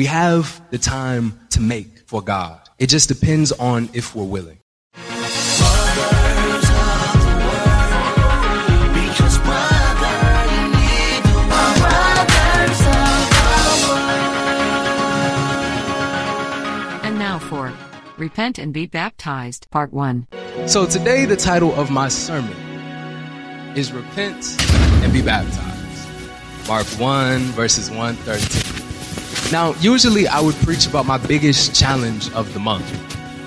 We have the time to make for God. It just depends on if we're willing. And now for Repent and Be Baptized, Part 1. So today the title of my sermon is Repent and Be Baptized. Mark 1 verses 1 13. Now, usually I would preach about my biggest challenge of the month.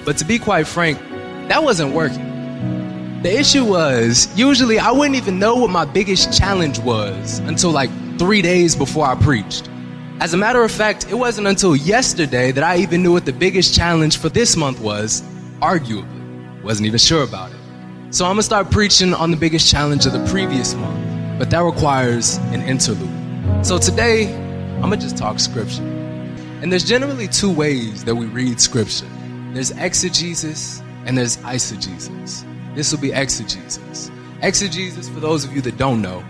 But to be quite frank, that wasn't working. The issue was, usually I wouldn't even know what my biggest challenge was until like three days before I preached. As a matter of fact, it wasn't until yesterday that I even knew what the biggest challenge for this month was, arguably. Wasn't even sure about it. So I'm gonna start preaching on the biggest challenge of the previous month, but that requires an interlude. So today, I'm gonna just talk scripture. And there's generally two ways that we read scripture there's exegesis and there's eisegesis. This will be exegesis. Exegesis, for those of you that don't know,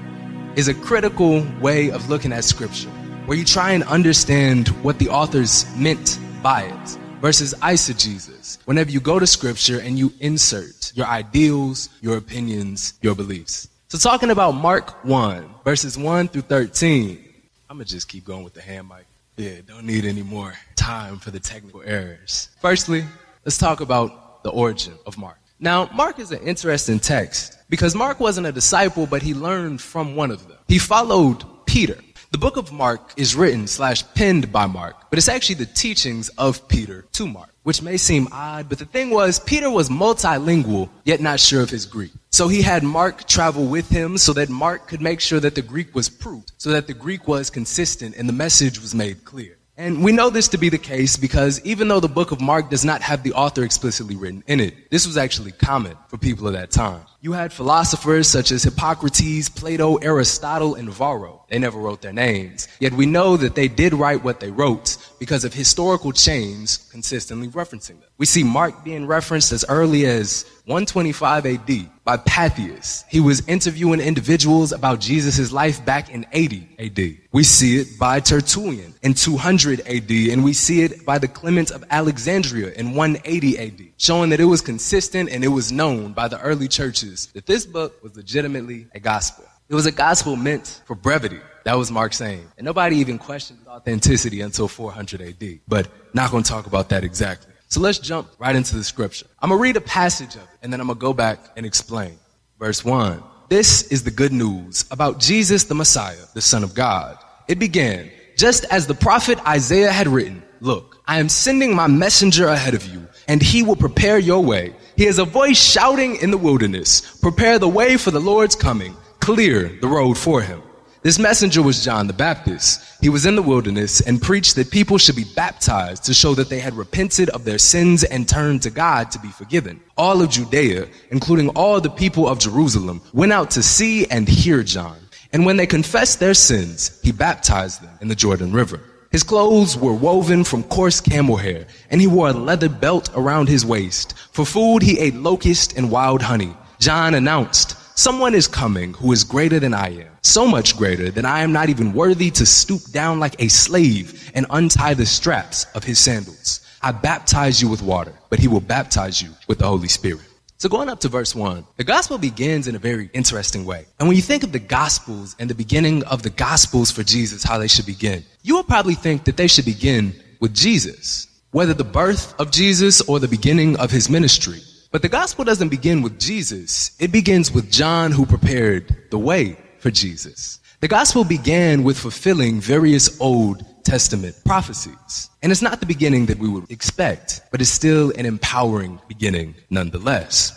is a critical way of looking at scripture where you try and understand what the authors meant by it versus eisegesis whenever you go to scripture and you insert your ideals your opinions your beliefs so talking about mark 1 verses 1 through 13 i'm gonna just keep going with the hand mic yeah don't need any more time for the technical errors. Firstly let's talk about the origin of mark. Now mark is an interesting text because mark wasn't a disciple but he learned from one of them. He followed peter. The book of Mark is written slash penned by Mark, but it's actually the teachings of Peter to Mark, which may seem odd, but the thing was, Peter was multilingual, yet not sure of his Greek. So he had Mark travel with him so that Mark could make sure that the Greek was proved, so that the Greek was consistent and the message was made clear. And we know this to be the case because even though the book of Mark does not have the author explicitly written in it, this was actually common for people of that time. You had philosophers such as Hippocrates, Plato, Aristotle, and Varro. They never wrote their names. Yet we know that they did write what they wrote because of historical chains consistently referencing them. We see Mark being referenced as early as 125 AD by Papias. He was interviewing individuals about Jesus' life back in 80 AD. We see it by Tertullian in 200 AD, and we see it by the Clement of Alexandria in 180 AD, showing that it was consistent and it was known by the early churches that this book was legitimately a gospel. It was a gospel meant for brevity. That was Mark saying. And nobody even questioned authenticity until 400 AD. But not going to talk about that exactly. So let's jump right into the scripture. I'm going to read a passage of it, and then I'm going to go back and explain. Verse 1. This is the good news about Jesus the Messiah, the Son of God. It began, just as the prophet Isaiah had written, Look, I am sending my messenger ahead of you, and he will prepare your way. He has a voice shouting in the wilderness, Prepare the way for the Lord's coming, clear the road for him. This messenger was John the Baptist. He was in the wilderness and preached that people should be baptized to show that they had repented of their sins and turned to God to be forgiven. All of Judea, including all the people of Jerusalem, went out to see and hear John. And when they confessed their sins, he baptized them in the Jordan River. His clothes were woven from coarse camel hair, and he wore a leather belt around his waist. For food, he ate locust and wild honey. John announced, Someone is coming who is greater than I am, so much greater that I am not even worthy to stoop down like a slave and untie the straps of his sandals. I baptize you with water, but he will baptize you with the Holy Spirit. So going up to verse 1, the gospel begins in a very interesting way. And when you think of the gospels and the beginning of the gospels for Jesus, how they should begin, you will probably think that they should begin with Jesus, whether the birth of Jesus or the beginning of his ministry. But the gospel doesn't begin with Jesus. It begins with John who prepared the way for Jesus. The gospel began with fulfilling various Old Testament prophecies. And it's not the beginning that we would expect, but it's still an empowering beginning nonetheless.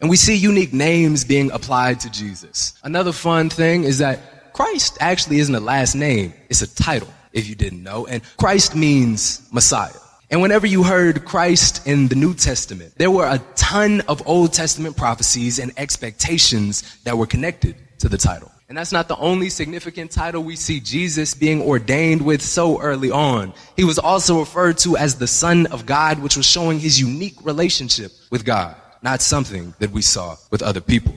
And we see unique names being applied to Jesus. Another fun thing is that Christ actually isn't a last name, it's a title, if you didn't know. And Christ means Messiah. And whenever you heard Christ in the New Testament, there were a ton of Old Testament prophecies and expectations that were connected to the title. And that's not the only significant title we see Jesus being ordained with so early on. He was also referred to as the Son of God, which was showing his unique relationship with God, not something that we saw with other people.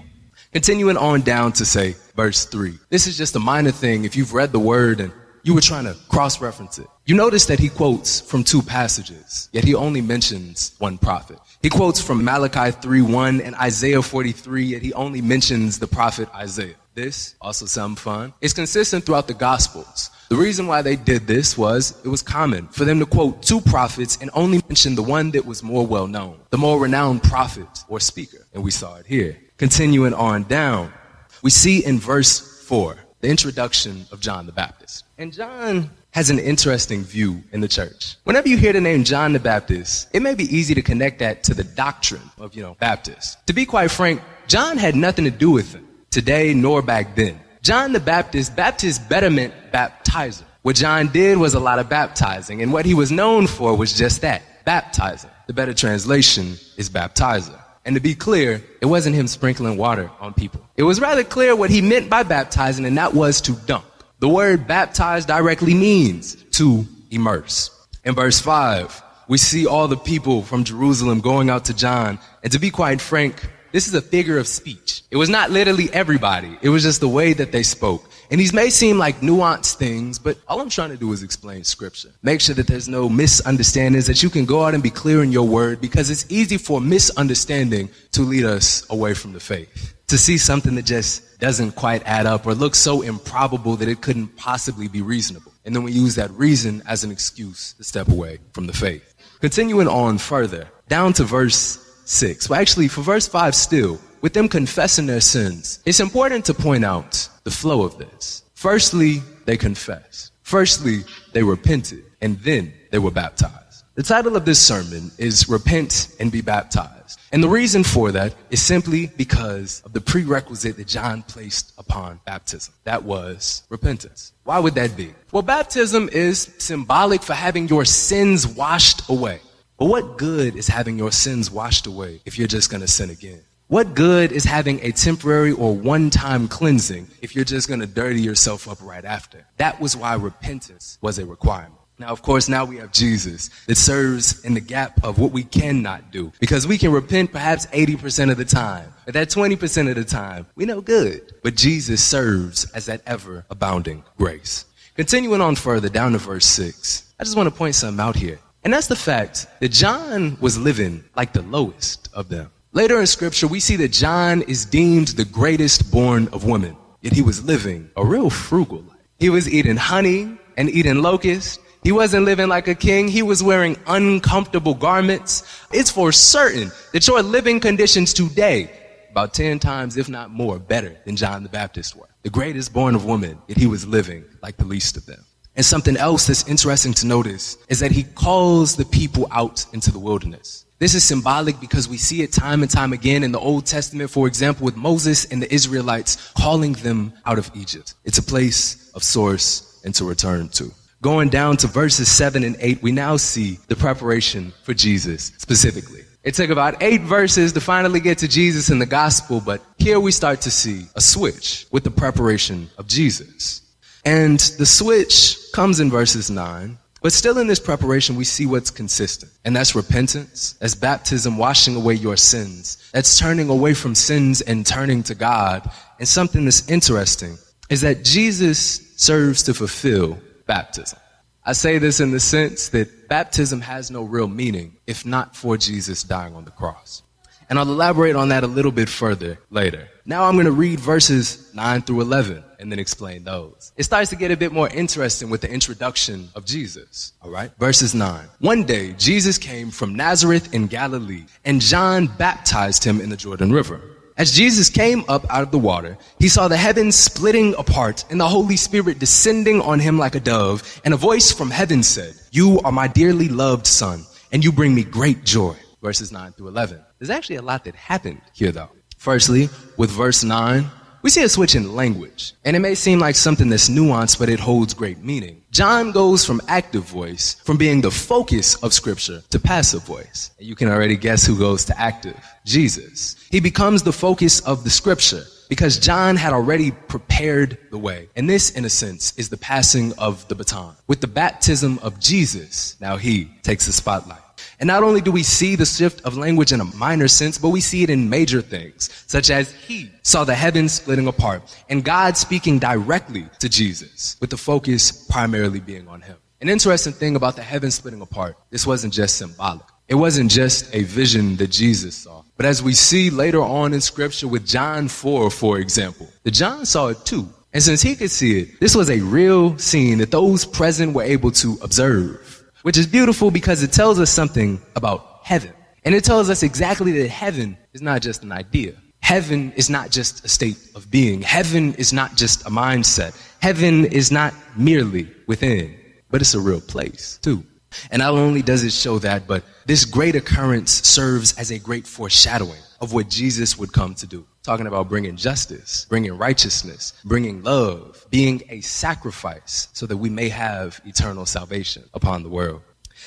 Continuing on down to say verse 3. This is just a minor thing. If you've read the word and you were trying to cross reference it. You notice that he quotes from two passages, yet he only mentions one prophet. He quotes from Malachi 3:1 and Isaiah 43, yet he only mentions the prophet Isaiah. This, also some fun, is consistent throughout the Gospels. The reason why they did this was it was common for them to quote two prophets and only mention the one that was more well known, the more renowned prophet or speaker. And we saw it here. Continuing on down, we see in verse 4 the introduction of John the Baptist. And John has an interesting view in the church. Whenever you hear the name John the Baptist, it may be easy to connect that to the doctrine of, you know, Baptists. To be quite frank, John had nothing to do with it today nor back then. John the Baptist, Baptist better meant baptizer. What John did was a lot of baptizing, and what he was known for was just that, baptizing. The better translation is baptizer. And to be clear, it wasn't him sprinkling water on people. It was rather clear what he meant by baptizing, and that was to dunk. The word baptize directly means to immerse. In verse 5, we see all the people from Jerusalem going out to John. And to be quite frank, this is a figure of speech. It was not literally everybody. It was just the way that they spoke. And these may seem like nuanced things, but all I'm trying to do is explain scripture. Make sure that there's no misunderstandings, that you can go out and be clear in your word, because it's easy for misunderstanding to lead us away from the faith. To see something that just doesn't quite add up or looks so improbable that it couldn't possibly be reasonable. And then we use that reason as an excuse to step away from the faith. Continuing on further, down to verse 6. Well, actually, for verse 5 still, with them confessing their sins, it's important to point out the flow of this. Firstly, they confessed. Firstly, they repented, and then they were baptized. The title of this sermon is Repent and Be Baptized. And the reason for that is simply because of the prerequisite that John placed upon baptism. That was repentance. Why would that be? Well, baptism is symbolic for having your sins washed away. But what good is having your sins washed away if you're just going to sin again? What good is having a temporary or one time cleansing if you're just going to dirty yourself up right after? That was why repentance was a requirement. Now, of course, now we have Jesus that serves in the gap of what we cannot do because we can repent perhaps 80% of the time. But that 20% of the time, we know good. But Jesus serves as that ever abounding grace. Continuing on further down to verse 6, I just want to point something out here. And that's the fact that John was living like the lowest of them. Later in scripture, we see that John is deemed the greatest born of women, yet he was living a real frugal life. He was eating honey and eating locusts. He wasn't living like a king. He was wearing uncomfortable garments. It's for certain that your living conditions today, about 10 times, if not more, better than John the Baptist were. The greatest born of women, yet he was living like the least of them. And something else that's interesting to notice is that he calls the people out into the wilderness. This is symbolic because we see it time and time again in the Old Testament, for example, with Moses and the Israelites calling them out of Egypt. It's a place of source and to return to. Going down to verses 7 and 8, we now see the preparation for Jesus specifically. It took about eight verses to finally get to Jesus in the gospel, but here we start to see a switch with the preparation of Jesus. And the switch comes in verses 9. But still in this preparation, we see what's consistent. And that's repentance. That's baptism, washing away your sins. That's turning away from sins and turning to God. And something that's interesting is that Jesus serves to fulfill baptism. I say this in the sense that baptism has no real meaning if not for Jesus dying on the cross. And I'll elaborate on that a little bit further later. Now I'm going to read verses 9 through 11 and then explain those. It starts to get a bit more interesting with the introduction of Jesus. All right. Verses 9. One day, Jesus came from Nazareth in Galilee and John baptized him in the Jordan River. As Jesus came up out of the water, he saw the heavens splitting apart and the Holy Spirit descending on him like a dove. And a voice from heaven said, You are my dearly loved son and you bring me great joy. Verses 9 through 11. There's actually a lot that happened here though. Firstly, with verse 9, we see a switch in language, and it may seem like something that's nuanced, but it holds great meaning. John goes from active voice, from being the focus of scripture, to passive voice. And you can already guess who goes to active. Jesus. He becomes the focus of the scripture because John had already prepared the way. And this, in a sense, is the passing of the baton. With the baptism of Jesus, now he takes the spotlight. And not only do we see the shift of language in a minor sense, but we see it in major things, such as he saw the heavens splitting apart and God speaking directly to Jesus, with the focus primarily being on him. An interesting thing about the heavens splitting apart, this wasn't just symbolic. It wasn't just a vision that Jesus saw. But as we see later on in scripture with John 4, for example, the John saw it too. And since he could see it, this was a real scene that those present were able to observe, which is beautiful because it tells us something about heaven. And it tells us exactly that heaven is not just an idea. Heaven is not just a state of being. Heaven is not just a mindset. Heaven is not merely within, but it's a real place too. And not only does it show that, but this great occurrence serves as a great foreshadowing of what Jesus would come to do. Talking about bringing justice, bringing righteousness, bringing love, being a sacrifice so that we may have eternal salvation upon the world.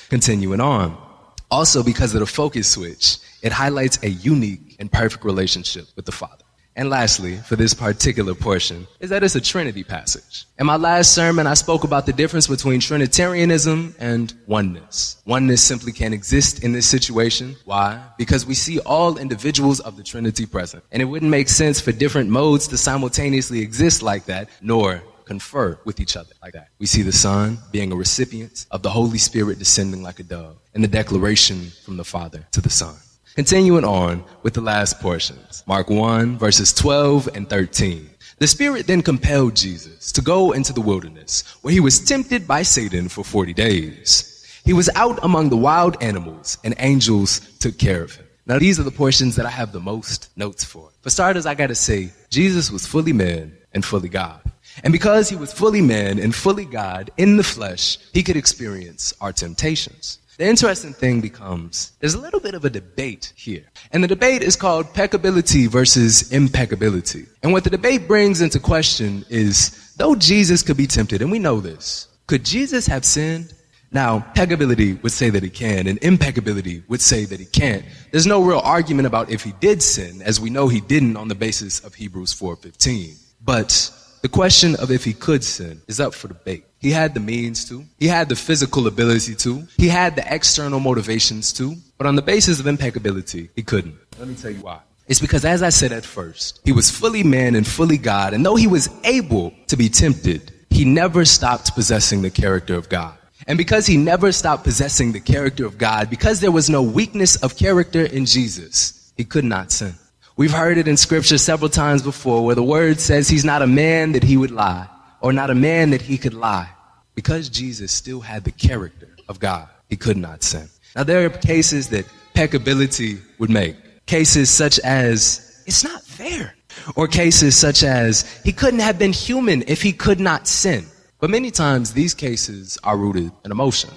Continuing on. Also, because of the focus switch, it highlights a unique and perfect relationship with the Father. And lastly, for this particular portion, is that it's a Trinity passage. In my last sermon, I spoke about the difference between Trinitarianism and oneness. Oneness simply can't exist in this situation. Why? Because we see all individuals of the Trinity present. And it wouldn't make sense for different modes to simultaneously exist like that, nor confer with each other like that. We see the Son being a recipient of the Holy Spirit descending like a dove, and the declaration from the Father to the Son. Continuing on with the last portions. Mark 1 verses 12 and 13. The Spirit then compelled Jesus to go into the wilderness where he was tempted by Satan for 40 days. He was out among the wild animals and angels took care of him. Now these are the portions that I have the most notes for. For starters, I gotta say, Jesus was fully man and fully God. And because he was fully man and fully God in the flesh, he could experience our temptations. The interesting thing becomes there's a little bit of a debate here. And the debate is called peccability versus impeccability. And what the debate brings into question is though Jesus could be tempted, and we know this, could Jesus have sinned? Now, peccability would say that he can, and impeccability would say that he can't. There's no real argument about if he did sin, as we know he didn't on the basis of Hebrews 4:15. But the question of if he could sin is up for debate. He had the means to. He had the physical ability to. He had the external motivations to. But on the basis of impeccability, he couldn't. Let me tell you why. It's because, as I said at first, he was fully man and fully God. And though he was able to be tempted, he never stopped possessing the character of God. And because he never stopped possessing the character of God, because there was no weakness of character in Jesus, he could not sin. We've heard it in scripture several times before where the word says he's not a man that he would lie or not a man that he could lie. Because Jesus still had the character of God, he could not sin. Now there are cases that peccability would make. Cases such as, it's not fair. Or cases such as, he couldn't have been human if he could not sin. But many times these cases are rooted in emotion.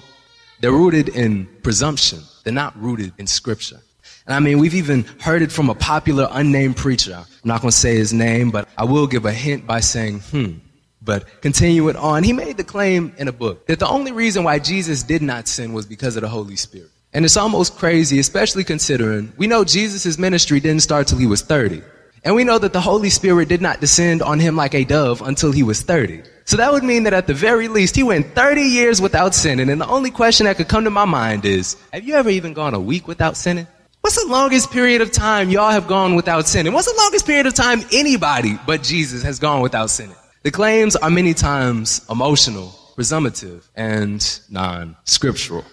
They're rooted in presumption. They're not rooted in scripture. And I mean, we've even heard it from a popular unnamed preacher. I'm not going to say his name, but I will give a hint by saying, hmm. But continuing on, he made the claim in a book that the only reason why Jesus did not sin was because of the Holy Spirit. And it's almost crazy, especially considering we know Jesus' ministry didn't start till he was 30. And we know that the Holy Spirit did not descend on him like a dove until he was 30. So that would mean that at the very least, he went 30 years without sinning. And the only question that could come to my mind is, have you ever even gone a week without sinning? What's the longest period of time y'all have gone without sinning? What's the longest period of time anybody but Jesus has gone without sinning? The claims are many times emotional, presumptive, and non-scriptural.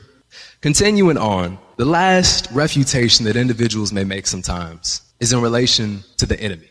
Continuing on, the last refutation that individuals may make sometimes is in relation to the enemy.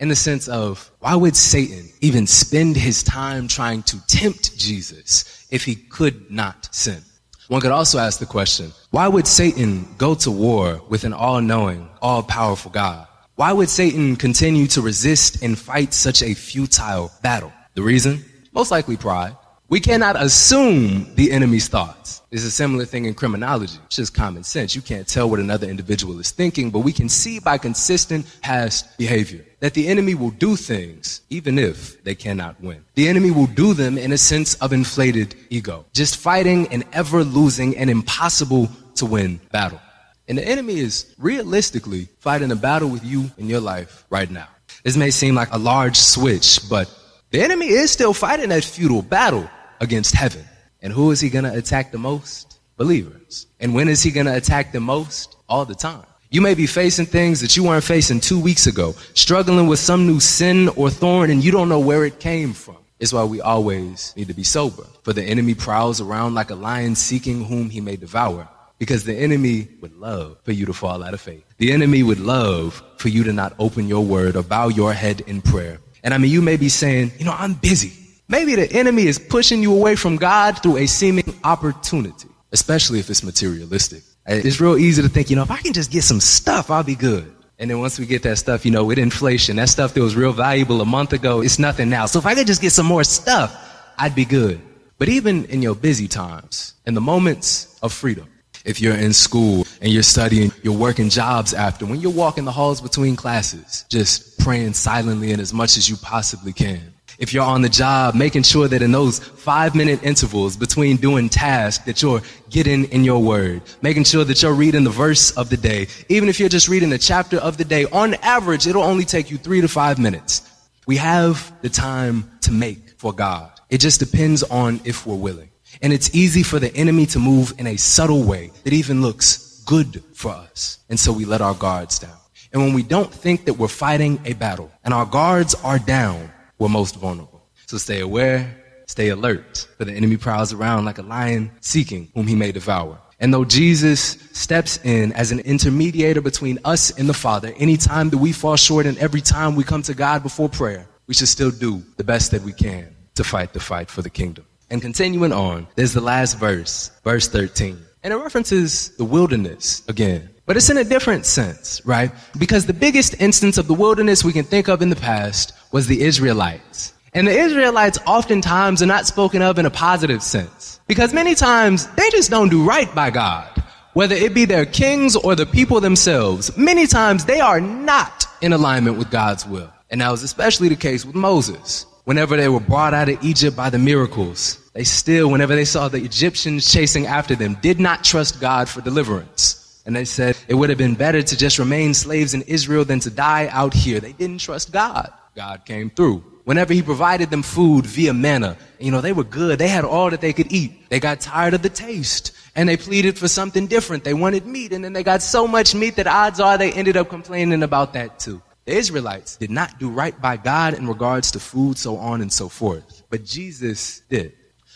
In the sense of, why would Satan even spend his time trying to tempt Jesus if he could not sin? One could also ask the question, why would Satan go to war with an all-knowing, all-powerful God? Why would Satan continue to resist and fight such a futile battle? The reason? Most likely pride. We cannot assume the enemy's thoughts. It's a similar thing in criminology. It's just common sense. You can't tell what another individual is thinking, but we can see by consistent past behavior that the enemy will do things even if they cannot win. The enemy will do them in a sense of inflated ego, just fighting an ever losing and impossible to win battle. And the enemy is realistically fighting a battle with you in your life right now. This may seem like a large switch, but the enemy is still fighting that futile battle against heaven. And who is he going to attack the most? Believers. And when is he going to attack the most? All the time. You may be facing things that you weren't facing two weeks ago, struggling with some new sin or thorn, and you don't know where it came from. It's why we always need to be sober. For the enemy prowls around like a lion seeking whom he may devour. Because the enemy would love for you to fall out of faith. The enemy would love for you to not open your word or bow your head in prayer. And I mean, you may be saying, you know, I'm busy. Maybe the enemy is pushing you away from God through a seeming opportunity, especially if it's materialistic. It's real easy to think, you know, if I can just get some stuff, I'll be good. And then once we get that stuff, you know, with inflation, that stuff that was real valuable a month ago, it's nothing now. So if I could just get some more stuff, I'd be good. But even in your busy times, in the moments of freedom, if you're in school and you're studying, you're working jobs after, when you're walking the halls between classes, just praying silently and as much as you possibly can if you're on the job, making sure that in those five minute intervals between doing tasks that you're getting in your word, making sure that you're reading the verse of the day. Even if you're just reading the chapter of the day, on average, it'll only take you three to five minutes. We have the time to make for God. It just depends on if we're willing. And it's easy for the enemy to move in a subtle way that even looks good for us. And so we let our guards down. And when we don't think that we're fighting a battle and our guards are down, we're most vulnerable. So stay aware, stay alert, for the enemy prowls around like a lion seeking whom he may devour. And though Jesus steps in as an intermediator between us and the Father, anytime that we fall short and every time we come to God before prayer, we should still do the best that we can to fight the fight for the kingdom. And continuing on, there's the last verse, verse 13. And it references the wilderness again. But it's in a different sense, right? Because the biggest instance of the wilderness we can think of in the past was the Israelites. And the Israelites oftentimes are not spoken of in a positive sense. Because many times they just don't do right by God. Whether it be their kings or the people themselves, many times they are not in alignment with God's will. And that was especially the case with Moses. Whenever they were brought out of Egypt by the miracles, they still, whenever they saw the Egyptians chasing after them, did not trust God for deliverance. And they said it would have been better to just remain slaves in Israel than to die out here. They didn't trust God. God came through. Whenever he provided them food via manna, you know, they were good. They had all that they could eat. They got tired of the taste and they pleaded for something different. They wanted meat and then they got so much meat that odds are they ended up complaining about that too. The Israelites did not do right by God in regards to food, so on and so forth. But Jesus did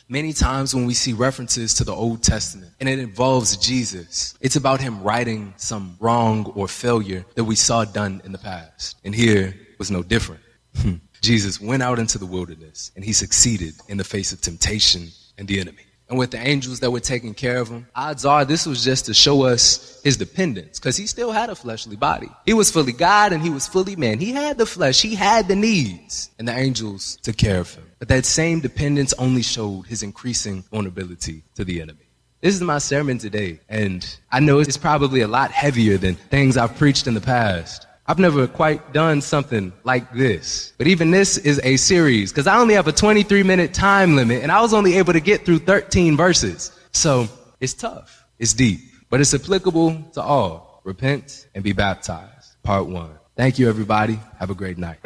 many times when we see references to the Old Testament and it involves Jesus, it's about him righting some wrong or failure that we saw done in the past. And here was no different. Hmm. Jesus went out into the wilderness and he succeeded in the face of temptation and the enemy and with the angels that were taking care of him, odds are this was just to show us his dependence because he still had a fleshly body. He was fully God and he was fully man. He had the flesh, he had the needs, and the angels took care of him. But that same dependence only showed his increasing vulnerability to the enemy. This is my sermon today, and I know it's probably a lot heavier than things I've preached in the past. I've never quite done something like this. But even this is a series because I only have a 23 minute time limit and I was only able to get through 13 verses. So it's tough. It's deep, but it's applicable to all. Repent and be baptized. Part one. Thank you, everybody. Have a great night.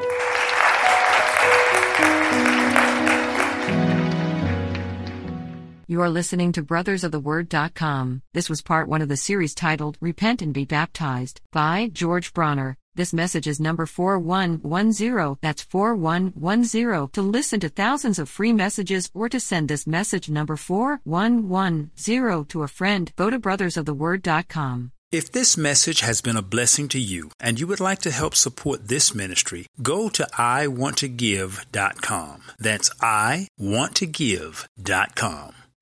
You are listening to brothersoftheword.com. This was part one of the series titled Repent and Be Baptized by George Bronner. This message is number 4110. That's 4110. To listen to thousands of free messages or to send this message number 4110 to a friend, go to brothersoftheword.com. If this message has been a blessing to you and you would like to help support this ministry, go to iwanttogive.com. That's iwanttogive.com.